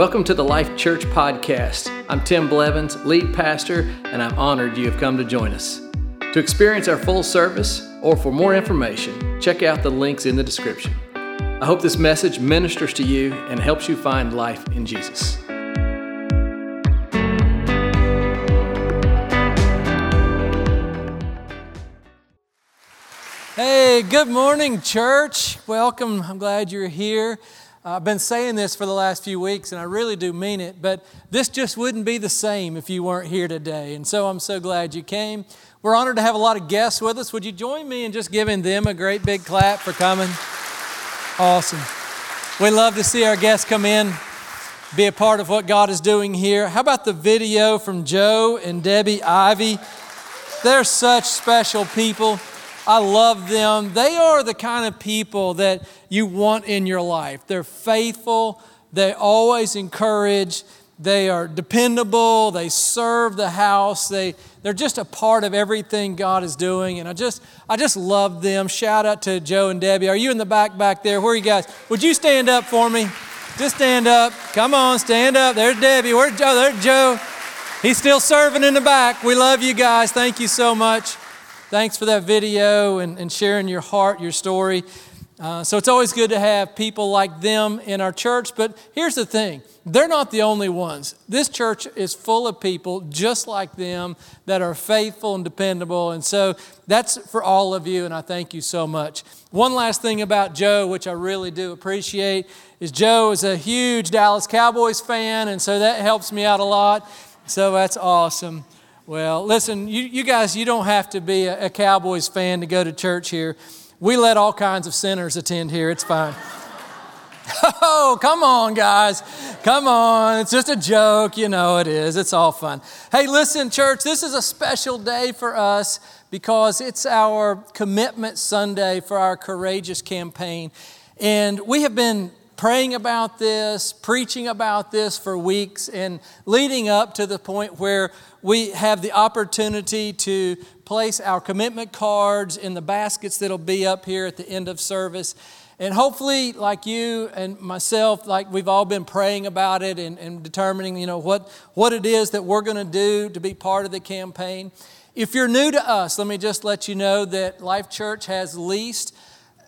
Welcome to the Life Church Podcast. I'm Tim Blevins, lead pastor, and I'm honored you have come to join us. To experience our full service or for more information, check out the links in the description. I hope this message ministers to you and helps you find life in Jesus. Hey, good morning, church. Welcome. I'm glad you're here. Uh, I've been saying this for the last few weeks, and I really do mean it, but this just wouldn't be the same if you weren't here today. And so I'm so glad you came. We're honored to have a lot of guests with us. Would you join me in just giving them a great big clap for coming? Awesome. We love to see our guests come in, be a part of what God is doing here. How about the video from Joe and Debbie Ivy? They're such special people. I love them. They are the kind of people that you want in your life. They're faithful, they always encourage, they are dependable, they serve the house, they, they're just a part of everything God is doing. And I just, I just love them. Shout out to Joe and Debbie. Are you in the back back there? Where are you guys? Would you stand up for me? Just stand up. Come on, stand up. There's Debbie. Where's Joe? There's Joe. He's still serving in the back. We love you guys. Thank you so much. Thanks for that video and, and sharing your heart, your story. Uh, so it's always good to have people like them in our church. But here's the thing they're not the only ones. This church is full of people just like them that are faithful and dependable. And so that's for all of you, and I thank you so much. One last thing about Joe, which I really do appreciate, is Joe is a huge Dallas Cowboys fan, and so that helps me out a lot. So that's awesome. Well, listen, you, you guys, you don't have to be a, a Cowboys fan to go to church here. We let all kinds of sinners attend here. It's fine. Oh, come on, guys. Come on. It's just a joke. You know it is. It's all fun. Hey, listen, church, this is a special day for us because it's our commitment Sunday for our Courageous campaign. And we have been praying about this, preaching about this for weeks, and leading up to the point where we have the opportunity to place our commitment cards in the baskets that'll be up here at the end of service. And hopefully, like you and myself, like we've all been praying about it and, and determining, you know, what, what it is that we're going to do to be part of the campaign. If you're new to us, let me just let you know that Life Church has leased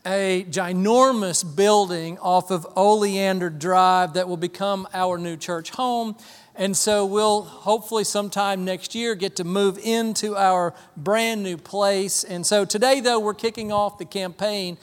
a ginormous building off of Oleander Drive that will become our new church home. And so we'll hopefully sometime next year get to move into our brand new place. And so today, though, we're kicking off the campaign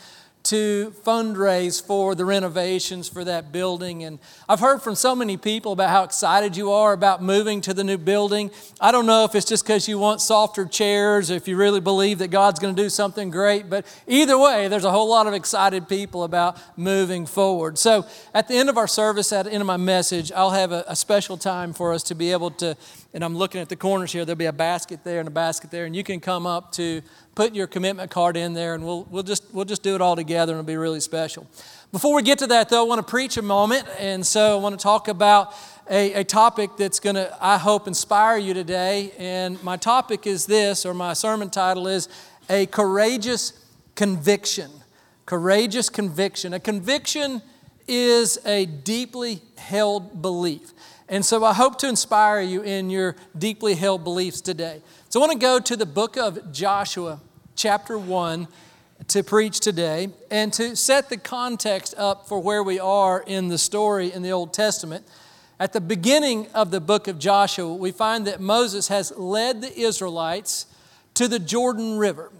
to fundraise for the renovations for that building. And I've heard from so many people about how excited you are about moving to the new building. I don't know if it's just because you want softer chairs, or if you really believe that God's going to do something great, but either way, there's a whole lot of excited people about moving forward. So at the end of our service, at the end of my message, I'll have a, a special time for us to be able to, and I'm looking at the corners here, there'll be a basket there and a basket there, and you can come up to put your commitment card in there and we'll, we'll, just, we'll just do it all together and it'll be really special. Before we get to that, though, I want to preach a moment. And so I want to talk about a, a topic that's going to, I hope, inspire you today. And my topic is this, or my sermon title is A Courageous Conviction. Courageous Conviction. A conviction is a deeply held belief. And so I hope to inspire you in your deeply held beliefs today. So I want to go to the book of Joshua, chapter 1 to preach today and to set the context up for where we are in the story in the Old Testament. At the beginning of the book of Joshua, we find that Moses has led the Israelites to the Jordan River.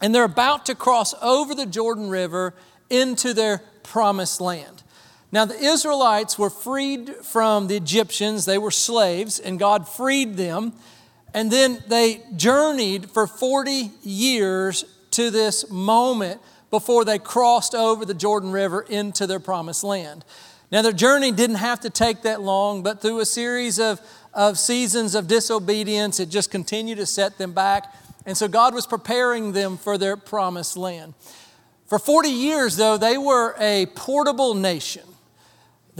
And they're about to cross over the Jordan River into their promised land. Now, the Israelites were freed from the Egyptians, they were slaves, and God freed them. And then they journeyed for 40 years to this moment before they crossed over the Jordan River into their promised land. Now, their journey didn't have to take that long, but through a series of, of seasons of disobedience, it just continued to set them back. And so God was preparing them for their promised land. For 40 years, though, they were a portable nation.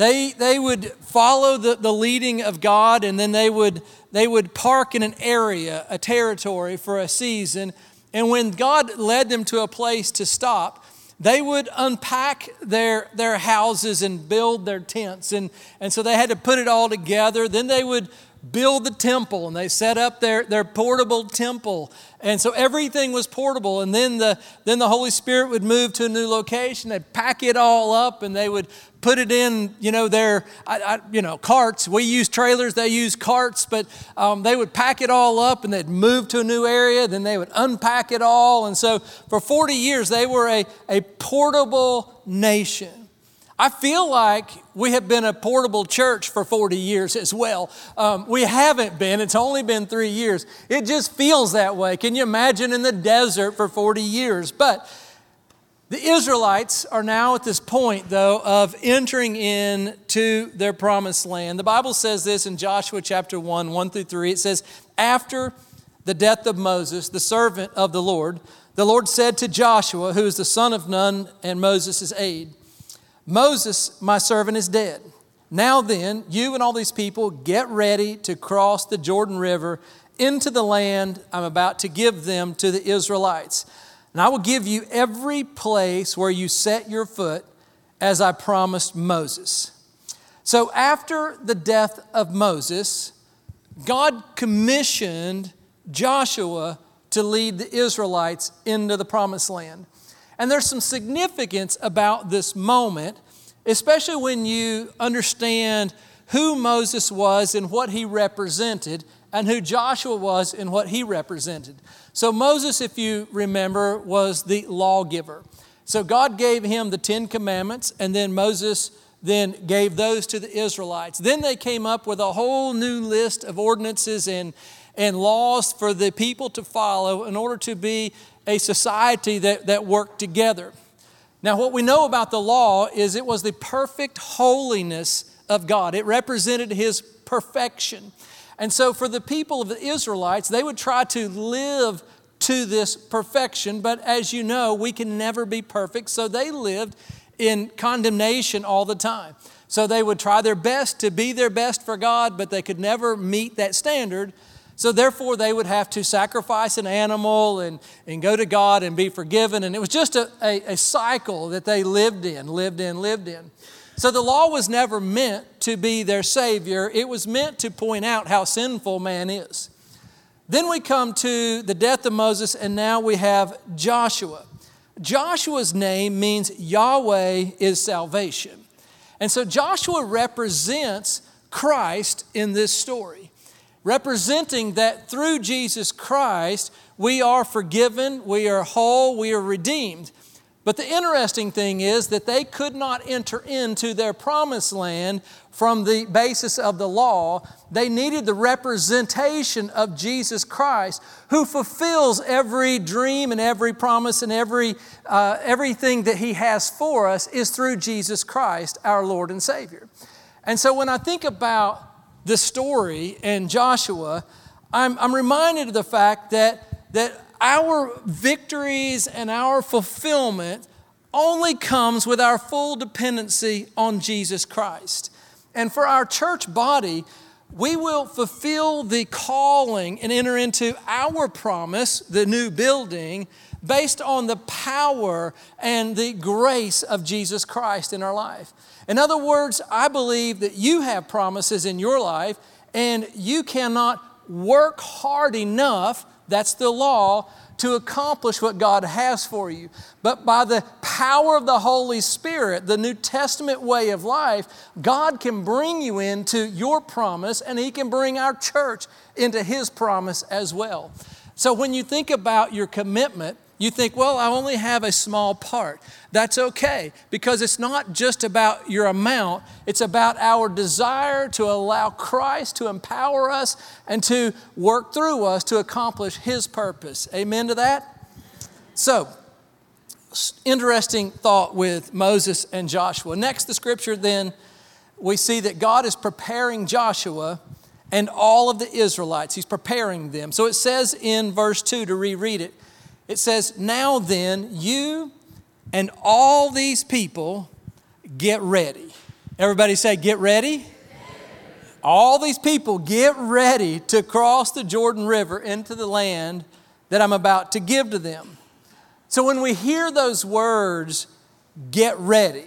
They, they would follow the, the leading of God and then they would, they would park in an area, a territory for a season. And when God led them to a place to stop, they would unpack their, their houses and build their tents. And, and so they had to put it all together. Then they would build the temple and they set up their, their portable temple. And so everything was portable. And then the, then the Holy Spirit would move to a new location. They'd pack it all up and they would put it in, you know, their, I, I, you know, carts. We use trailers, they use carts, but um, they would pack it all up and they'd move to a new area. Then they would unpack it all. And so for 40 years, they were a, a portable nation. I feel like we have been a portable church for 40 years as well. Um, we haven't been, it's only been three years. It just feels that way. Can you imagine in the desert for 40 years? But the Israelites are now at this point, though, of entering into their promised land. The Bible says this in Joshua chapter 1, 1 through 3. It says, After the death of Moses, the servant of the Lord, the Lord said to Joshua, who is the son of Nun and Moses' aide, Moses, my servant, is dead. Now then, you and all these people get ready to cross the Jordan River into the land I'm about to give them to the Israelites. And I will give you every place where you set your foot as I promised Moses. So after the death of Moses, God commissioned Joshua to lead the Israelites into the promised land. And there's some significance about this moment, especially when you understand who Moses was and what he represented, and who Joshua was and what he represented. So, Moses, if you remember, was the lawgiver. So, God gave him the Ten Commandments, and then Moses then gave those to the Israelites. Then they came up with a whole new list of ordinances and, and laws for the people to follow in order to be a society that, that worked together. Now, what we know about the law is it was the perfect holiness of God, it represented His perfection. And so, for the people of the Israelites, they would try to live to this perfection, but as you know, we can never be perfect, so they lived in condemnation all the time. So they would try their best to be their best for God, but they could never meet that standard. So therefore, they would have to sacrifice an animal and, and go to God and be forgiven. And it was just a, a, a cycle that they lived in, lived in, lived in. So the law was never meant to be their Savior, it was meant to point out how sinful man is. Then we come to the death of Moses, and now we have Joshua. Joshua's name means Yahweh is salvation. And so Joshua represents Christ in this story representing that through Jesus Christ, we are forgiven, we are whole, we are redeemed. But the interesting thing is that they could not enter into their promised land from the basis of the law. They needed the representation of Jesus Christ, who fulfills every dream and every promise and every, uh, everything that He has for us is through Jesus Christ, our Lord and Savior. And so when I think about the story and Joshua, I'm, I'm reminded of the fact that, that our victories and our fulfillment only comes with our full dependency on Jesus Christ. And for our church body, we will fulfill the calling and enter into our promise, the new building, based on the power and the grace of Jesus Christ in our life. In other words, I believe that you have promises in your life and you cannot work hard enough, that's the law, to accomplish what God has for you. But by the power of the Holy Spirit, the New Testament way of life, God can bring you into your promise and He can bring our church into His promise as well. So when you think about your commitment, you think, well, I only have a small part. That's okay because it's not just about your amount, it's about our desire to allow Christ to empower us and to work through us to accomplish His purpose. Amen to that? So, interesting thought with Moses and Joshua. Next, the scripture then, we see that God is preparing Joshua and all of the Israelites. He's preparing them. So it says in verse 2 to reread it it says, Now then, you and all these people get ready. Everybody say, Get ready. All these people get ready to cross the Jordan River into the land that I'm about to give to them. So when we hear those words, get ready.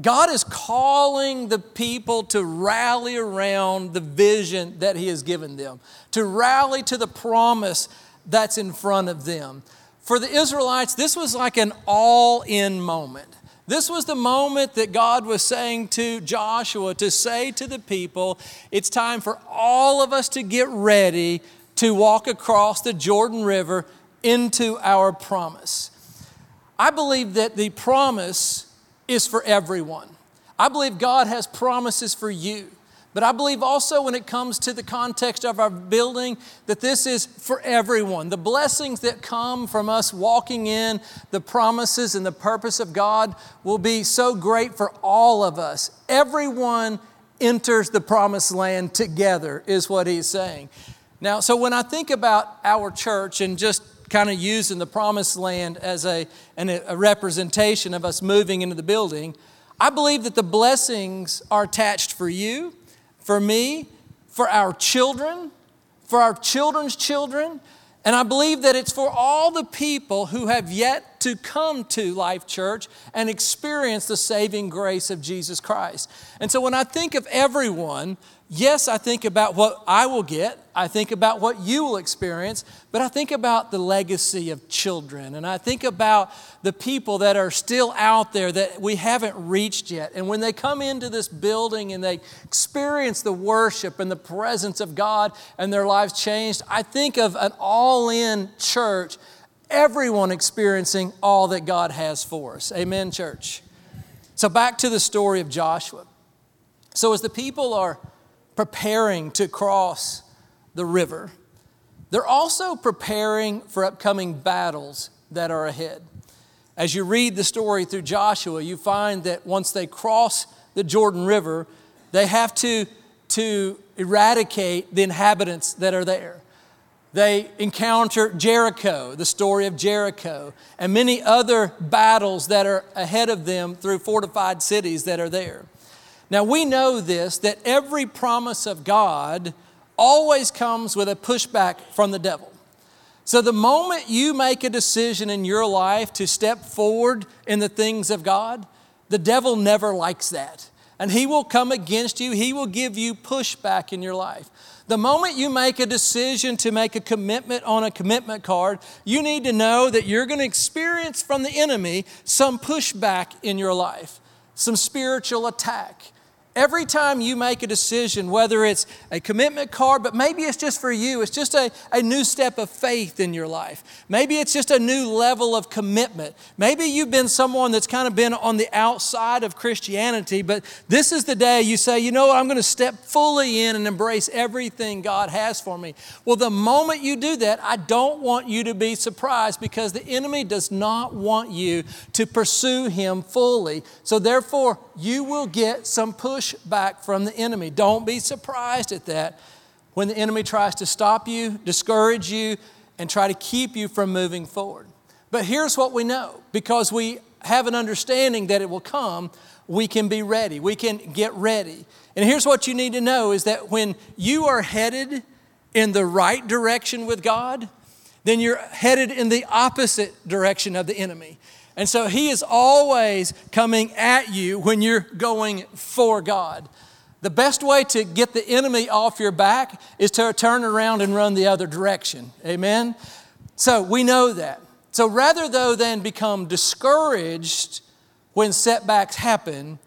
God is calling the people to rally around the vision that He has given them, to rally to the promise that's in front of them. For the Israelites, this was like an all in moment. This was the moment that God was saying to Joshua to say to the people, it's time for all of us to get ready to walk across the Jordan River into our promise. I believe that the promise is for everyone. I believe God has promises for you. But I believe also when it comes to the context of our building, that this is for everyone. The blessings that come from us walking in the promises and the purpose of God will be so great for all of us. Everyone enters the promised land together, is what he's saying. Now, so when I think about our church and just kind of using the promised land as a, a representation of us moving into the building, I believe that the blessings are attached for you for me, for our children, for our children's children. And I believe that it's for all the people who have yet to come to Life Church and experience the saving grace of Jesus Christ. And so when I think of everyone, yes, I think about what I will get, I think about what you will experience, but I think about the legacy of children, and I think about the people that are still out there that we haven't reached yet. And when they come into this building and they experience the worship and the presence of God and their lives changed, I think of an all in church, everyone experiencing all that God has for us. Amen, church. So, back to the story of Joshua. So, as the people are preparing to cross the river. They're also preparing for upcoming battles that are ahead. As you read the story through Joshua, you find that once they cross the Jordan River, they have to, to eradicate the inhabitants that are there. They encounter Jericho, the story of Jericho, and many other battles that are ahead of them through fortified cities that are there. Now, we know this that every promise of God always comes with a pushback from the devil. So, the moment you make a decision in your life to step forward in the things of God, the devil never likes that. And he will come against you, he will give you pushback in your life. The moment you make a decision to make a commitment on a commitment card, you need to know that you're going to experience from the enemy some pushback in your life, some spiritual attack. Every time you make a decision, whether it's a commitment card, but maybe it's just for you, it's just a, a new step of faith in your life. Maybe it's just a new level of commitment. Maybe you've been someone that's kind of been on the outside of Christianity, but this is the day you say, you know what, I'm going to step fully in and embrace everything God has for me. Well, the moment you do that, I don't want you to be surprised because the enemy does not want you to pursue him fully. So, therefore, you will get some push pushback from the enemy. Don't be surprised at that when the enemy tries to stop you, discourage you, and try to keep you from moving forward. But here's what we know because we have an understanding that it will come, we can be ready. We can get ready. And here's what you need to know is that when you are headed in the right direction with God, then you're headed in the opposite direction of the enemy. And so he is always coming at you when you're going for God. The best way to get the enemy off your back is to turn around and run the other direction. Amen? So we know that. So rather though than become discouraged when setbacks happen,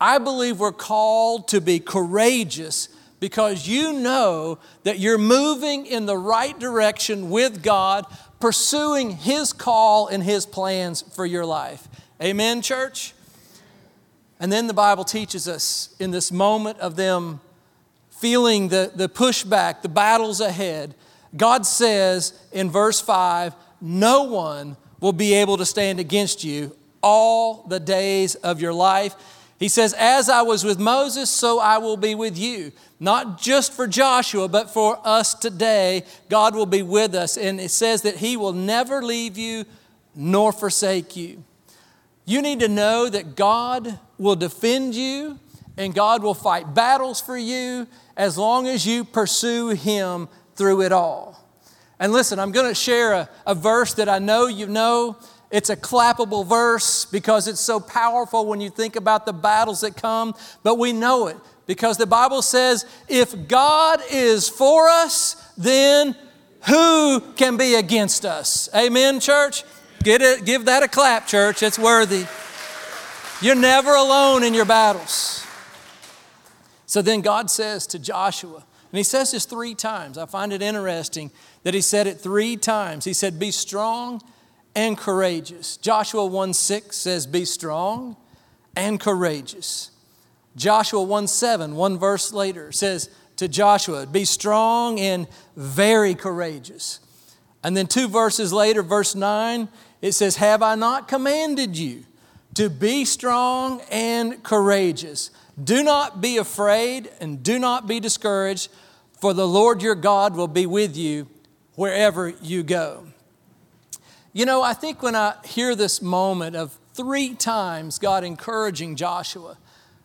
I believe we're called to be courageous because you know that you're moving in the right direction with God pursuing His call and His plans for your life. Amen, church? And then the Bible teaches us in this moment of them feeling the, the pushback, the battles ahead, God says in verse 5 no one will be able to stand against you all the days of your life. He says, As I was with Moses, so I will be with you. Not just for Joshua, but for us today, God will be with us. And it says that He will never leave you nor forsake you. You need to know that God will defend you and God will fight battles for you as long as you pursue Him through it all. And listen, I'm going to share a, a verse that I know you know It's a clappable verse because it's so powerful when you think about the battles that come, but we know it because the Bible says if God is for us, then who can be against us? Amen, church? Get it, give that a clap, church. It's worthy. You're never alone in your battles. So then God says to Joshua, and he says this three times. I find it interesting that he said it three times. He said, Be strong and courageous. Joshua 1 6 says, Be strong and courageous. Joshua 1 7, one verse later, says to Joshua, Be strong and very courageous. And then two verses later, verse 9, it says, Have I not commanded you to be strong and courageous? Do not be afraid and do not be discouraged, for the Lord your God will be with you wherever you go. You know, I think when I hear this moment of three times God encouraging Joshua,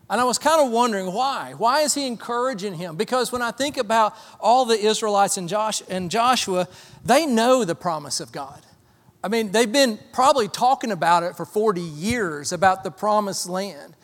and I was kind of wondering why. Why is he encouraging him? Because when I think about all the Israelites and, Josh, and Joshua, they know the promise of God. I mean, they've been probably talking about it for 40 years about the promised land.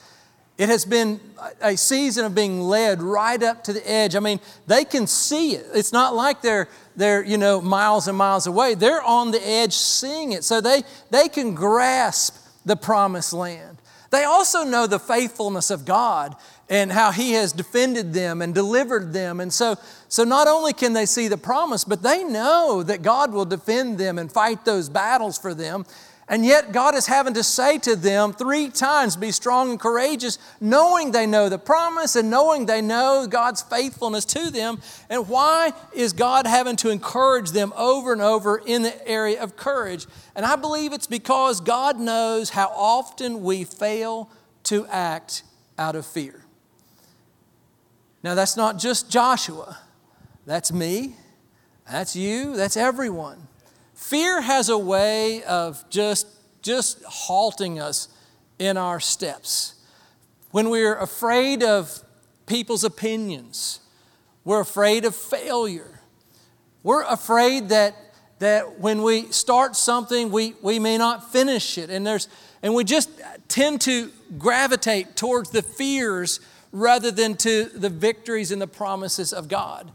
It has been a season of being led right up to the edge. I mean, they can see it. It's not like they're, they're you know, miles and miles away. They're on the edge seeing it. So they, they can grasp the promised land. They also know the faithfulness of God and how He has defended them and delivered them. And so, so not only can they see the promise, but they know that God will defend them and fight those battles for them. And yet, God is having to say to them three times be strong and courageous, knowing they know the promise and knowing they know God's faithfulness to them. And why is God having to encourage them over and over in the area of courage? And I believe it's because God knows how often we fail to act out of fear. Now, that's not just Joshua, that's me, that's you, that's everyone. Fear has a way of just, just halting us in our steps. When we're afraid of people's opinions, we're afraid of failure. We're afraid that, that when we start something, we, we may not finish it. And, there's, and we just tend to gravitate towards the fears rather than to the victories and the promises of God.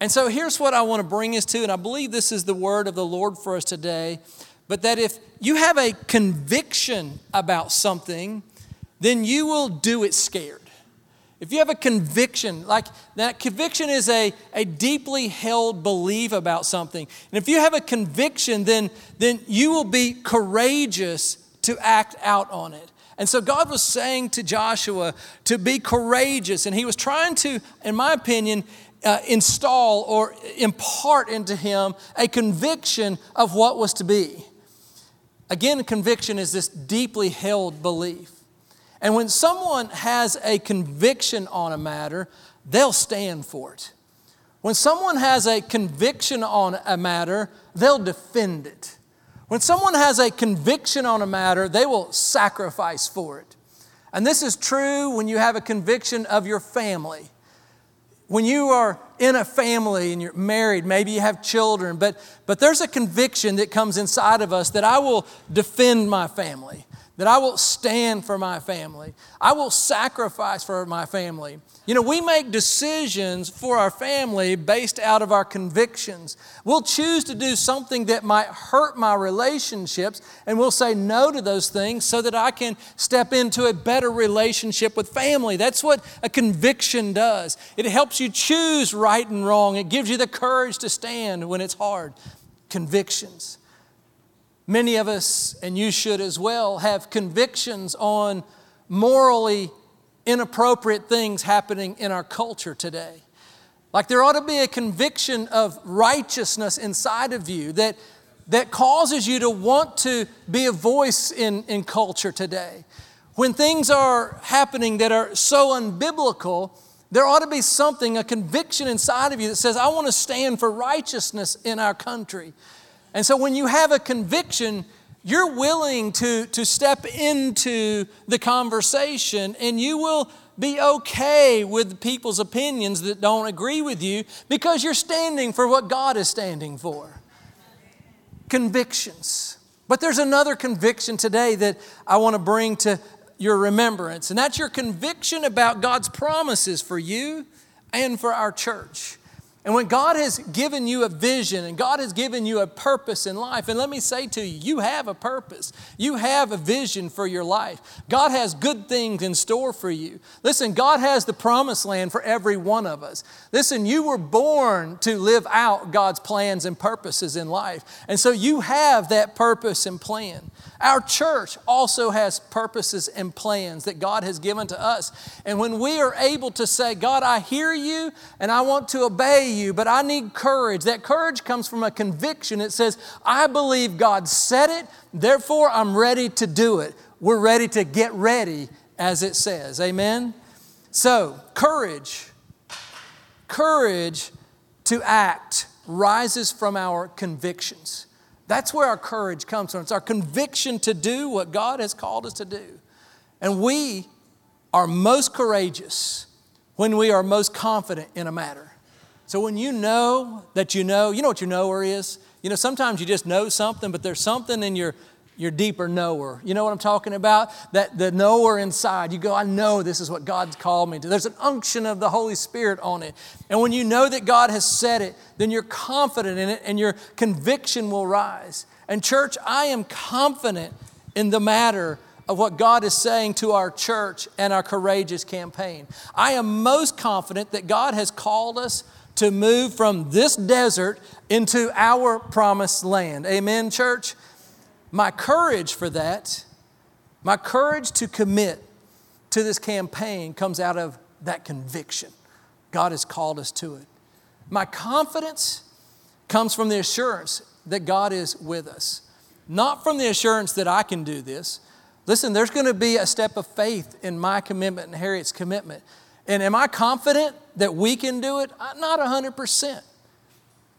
And so here's what I want to bring us to, and I believe this is the word of the Lord for us today. But that if you have a conviction about something, then you will do it scared. If you have a conviction, like that conviction is a, a deeply held belief about something. And if you have a conviction, then, then you will be courageous to act out on it. And so God was saying to Joshua to be courageous. And he was trying to, in my opinion, uh, install or impart into him a conviction of what was to be. Again, conviction is this deeply held belief. And when someone has a conviction on a matter, they'll stand for it. When someone has a conviction on a matter, they'll defend it. When someone has a conviction on a matter, they will sacrifice for it. And this is true when you have a conviction of your family when you are in a family and you're married, maybe you have children, but, but there's a conviction that comes inside of us that I will defend my family that I will stand for my family. I will sacrifice for my family. You know, we make decisions for our family based out of our convictions. We'll choose to do something that might hurt my relationships, and we'll say no to those things so that I can step into a better relationship with family. That's what a conviction does. It helps you choose right and wrong, it gives you the courage to stand when it's hard. Convictions. Many of us, and you should as well, have convictions on morally inappropriate things happening in our culture today. Like there ought to be a conviction of righteousness inside of you that, that causes you to want to be a voice in, in culture today. When things are happening that are so unbiblical, there ought to be something, a conviction inside of you that says, I want to stand for righteousness in our country. And so when you have a conviction, you're willing to, to step into the conversation and you will be okay with people's opinions that don't agree with you because you're standing for what God is standing for. Convictions. But there's another conviction today that I want to bring to your remembrance, and that's your conviction about God's promises for you and for our church. And when God has given you a vision and God has given you a purpose in life, and let me say to you, you have a purpose. You have a vision for your life. God has good things in store for you. Listen, God has the promised land for every one of us. Listen, you were born to live out God's plans and purposes in life. And so you have that purpose and plan. Our church also has purposes and plans that God has given to us. And when we are able to say, God, I hear you and I want to obey you, but I need courage, that courage comes from a conviction. It says, I believe God said it, therefore I'm ready to do it. We're ready to get ready, as it says. Amen? So, courage, courage to act rises from our convictions. That's where our courage comes from. It's our conviction to do what God has called us to do. And we are most courageous when we are most confident in a matter. So when you know that you know, you know what your knower is? You know, sometimes you just know something, but there's something in your your deeper knower. You know what I'm talking about? That the knower inside. You go, I know this is what God's called me to. There's an unction of the Holy Spirit on it. And when you know that God has said it, then you're confident in it and your conviction will rise. And, church, I am confident in the matter of what God is saying to our church and our courageous campaign. I am most confident that God has called us to move from this desert into our promised land. Amen, church? My courage for that, my courage to commit to this campaign comes out of that conviction. God has called us to it. My confidence comes from the assurance that God is with us, not from the assurance that I can do this. Listen, there's going to be a step of faith in my commitment and Harriet's commitment. And am I confident that we can do it? Not 100%.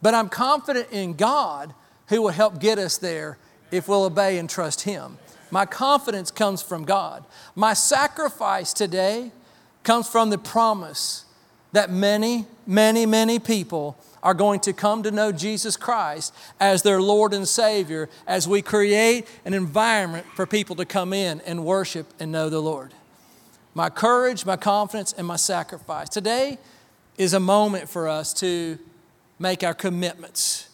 But I'm confident in God who will help get us there if we'll obey and trust Him. My confidence comes from God. My sacrifice today comes from the promise that many, many, many people are going to come to know Jesus Christ as their Lord and Savior as we create an environment for people to come in and worship and know the Lord. My courage, my confidence, and my sacrifice. Today is a moment for us to make our commitments,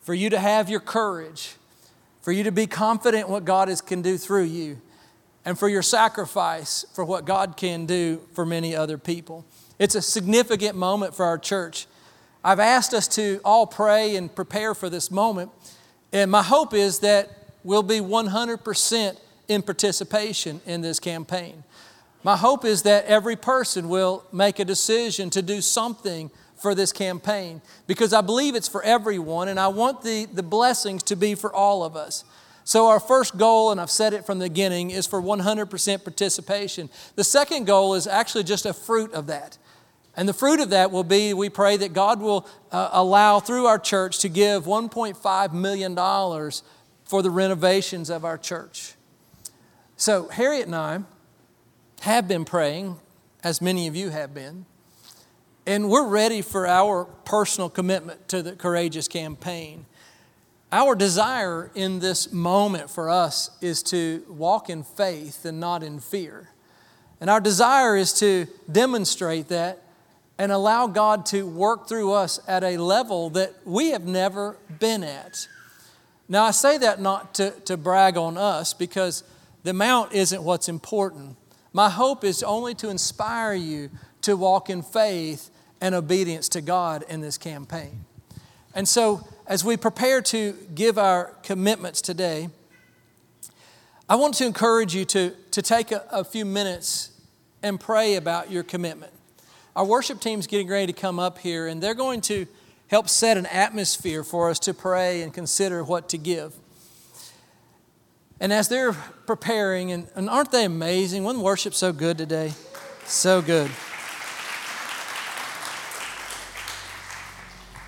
for you to have your courage for you to be confident what God is, can do through you, and for your sacrifice for what God can do for many other people. It's a significant moment for our church. I've asked us to all pray and prepare for this moment, and my hope is that we'll be 100% in participation in this campaign. My hope is that every person will make a decision to do something for this campaign because I believe it's for everyone and I want the, the blessings to be for all of us. So, our first goal, and I've said it from the beginning, is for 100% participation. The second goal is actually just a fruit of that. And the fruit of that will be we pray that God will uh, allow through our church to give $1.5 million for the renovations of our church. So, Harriet and I have been praying, as many of you have been, and we're ready for our personal commitment to the Courageous campaign. Our desire in this moment for us is to walk in faith and not in fear. And our desire is to demonstrate that and allow God to work through us at a level that we have never been at. Now, I say that not to, to brag on us because the amount isn't what's important. My hope is only to inspire you to walk in faith and obedience to God in this campaign. And so, as we prepare to give our commitments today, I want to encourage you to, to take a, a few minutes and pray about your commitment. Our worship team's getting ready to come up here, and they're going to help set an atmosphere for us to pray and consider what to give. And as they're preparing, and, and aren't they amazing? Wasn't worship so good today? So good.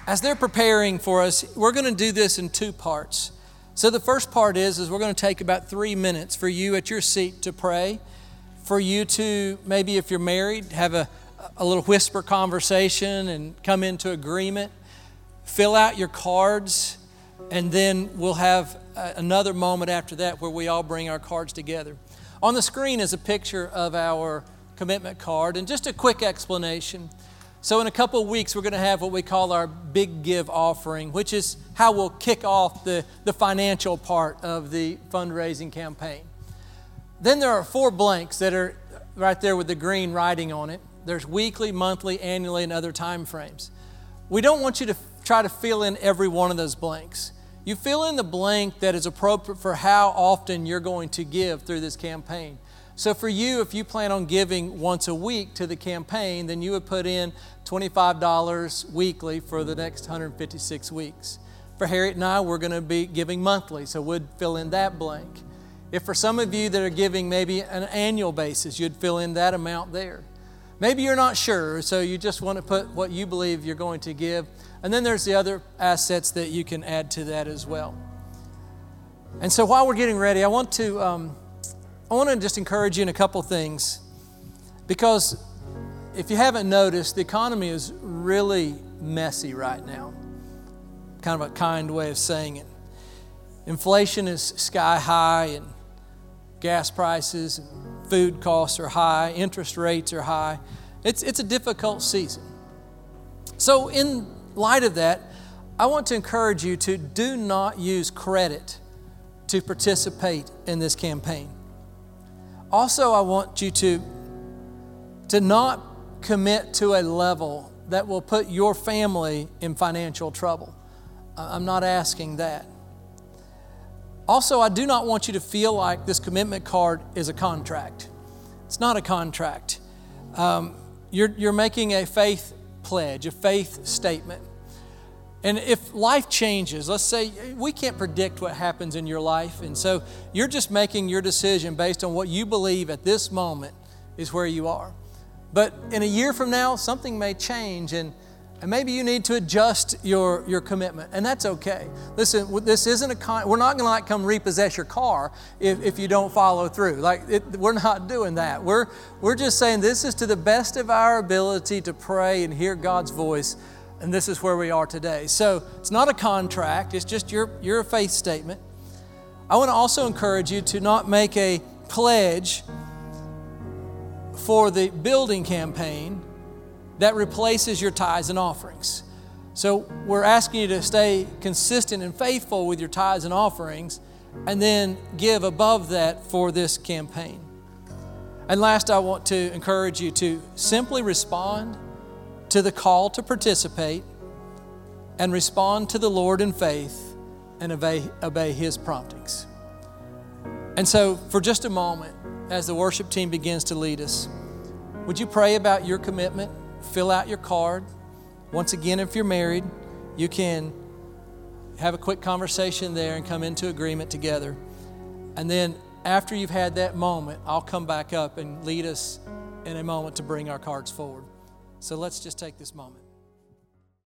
As they're preparing for us, we're going to do this in two parts. So the first part is is we're going to take about 3 minutes for you at your seat to pray, for you to maybe if you're married, have a a little whisper conversation and come into agreement. Fill out your cards. And then we'll have uh, another moment after that where we all bring our cards together. On the screen is a picture of our commitment card and just a quick explanation. So, in a couple of weeks, we're going to have what we call our Big Give offering, which is how we'll kick off the, the financial part of the fundraising campaign. Then there are four blanks that are right there with the green writing on it. There's weekly, monthly, annually, and other time frames. We don't want you to try to fill in every one of those blanks. You fill in the blank that is appropriate for how often you're going to give through this campaign. So, for you, if you plan on giving once a week to the campaign, then you would put in $25 weekly for the next 156 weeks. For Harriet and I, we're going to be giving monthly, so we'd fill in that blank. If for some of you that are giving maybe an annual basis, you'd fill in that amount there. Maybe you're not sure, so you just want to put what you believe you're going to give. And then there's the other assets that you can add to that as well. And so while we're getting ready, I want to, um, I want to just encourage you in a couple things because if you haven't noticed, the economy is really messy right now. Kind of a kind way of saying it. Inflation is sky high, and gas prices and food costs are high, interest rates are high. It's, it's a difficult season. So, in light of that, I want to encourage you to do not use credit to participate in this campaign. Also, I want you to, to not commit to a level that will put your family in financial trouble. I'm not asking that. Also, I do not want you to feel like this commitment card is a contract. It's not a contract. Um, you're, you're making a faith pledge, a faith statement. And if life changes, let's say we can't predict what happens in your life, and so you're just making your decision based on what you believe at this moment is where you are. But in a year from now, something may change, and and maybe you need to adjust your, your commitment, and that's okay. Listen, this isn't a con, we're not going to like come repossess your car if, if you don't follow through. Like, it, we're not doing that. We're, we're just saying this is to the best of our ability to pray and hear God's voice, and this is where we are today. So it's not a contract, it's just your, your faith statement. I want to also encourage you to not make a pledge for the building campaign that replaces your tithes and offerings. So we're asking you to stay consistent and faithful with your tithes and offerings and then give above that for this campaign. And last, I want to encourage you to simply respond to the call to participate and respond to the Lord in faith and obey, obey His promptings. And so, for just a moment, as the worship team begins to lead us, would you pray about your commitment? Fill out your card. Once again, if you're married, you can have a quick conversation there and come into agreement together. And then after you've had that moment, I'll come back up and lead us in a moment to bring our cards forward. So let's just take this moment.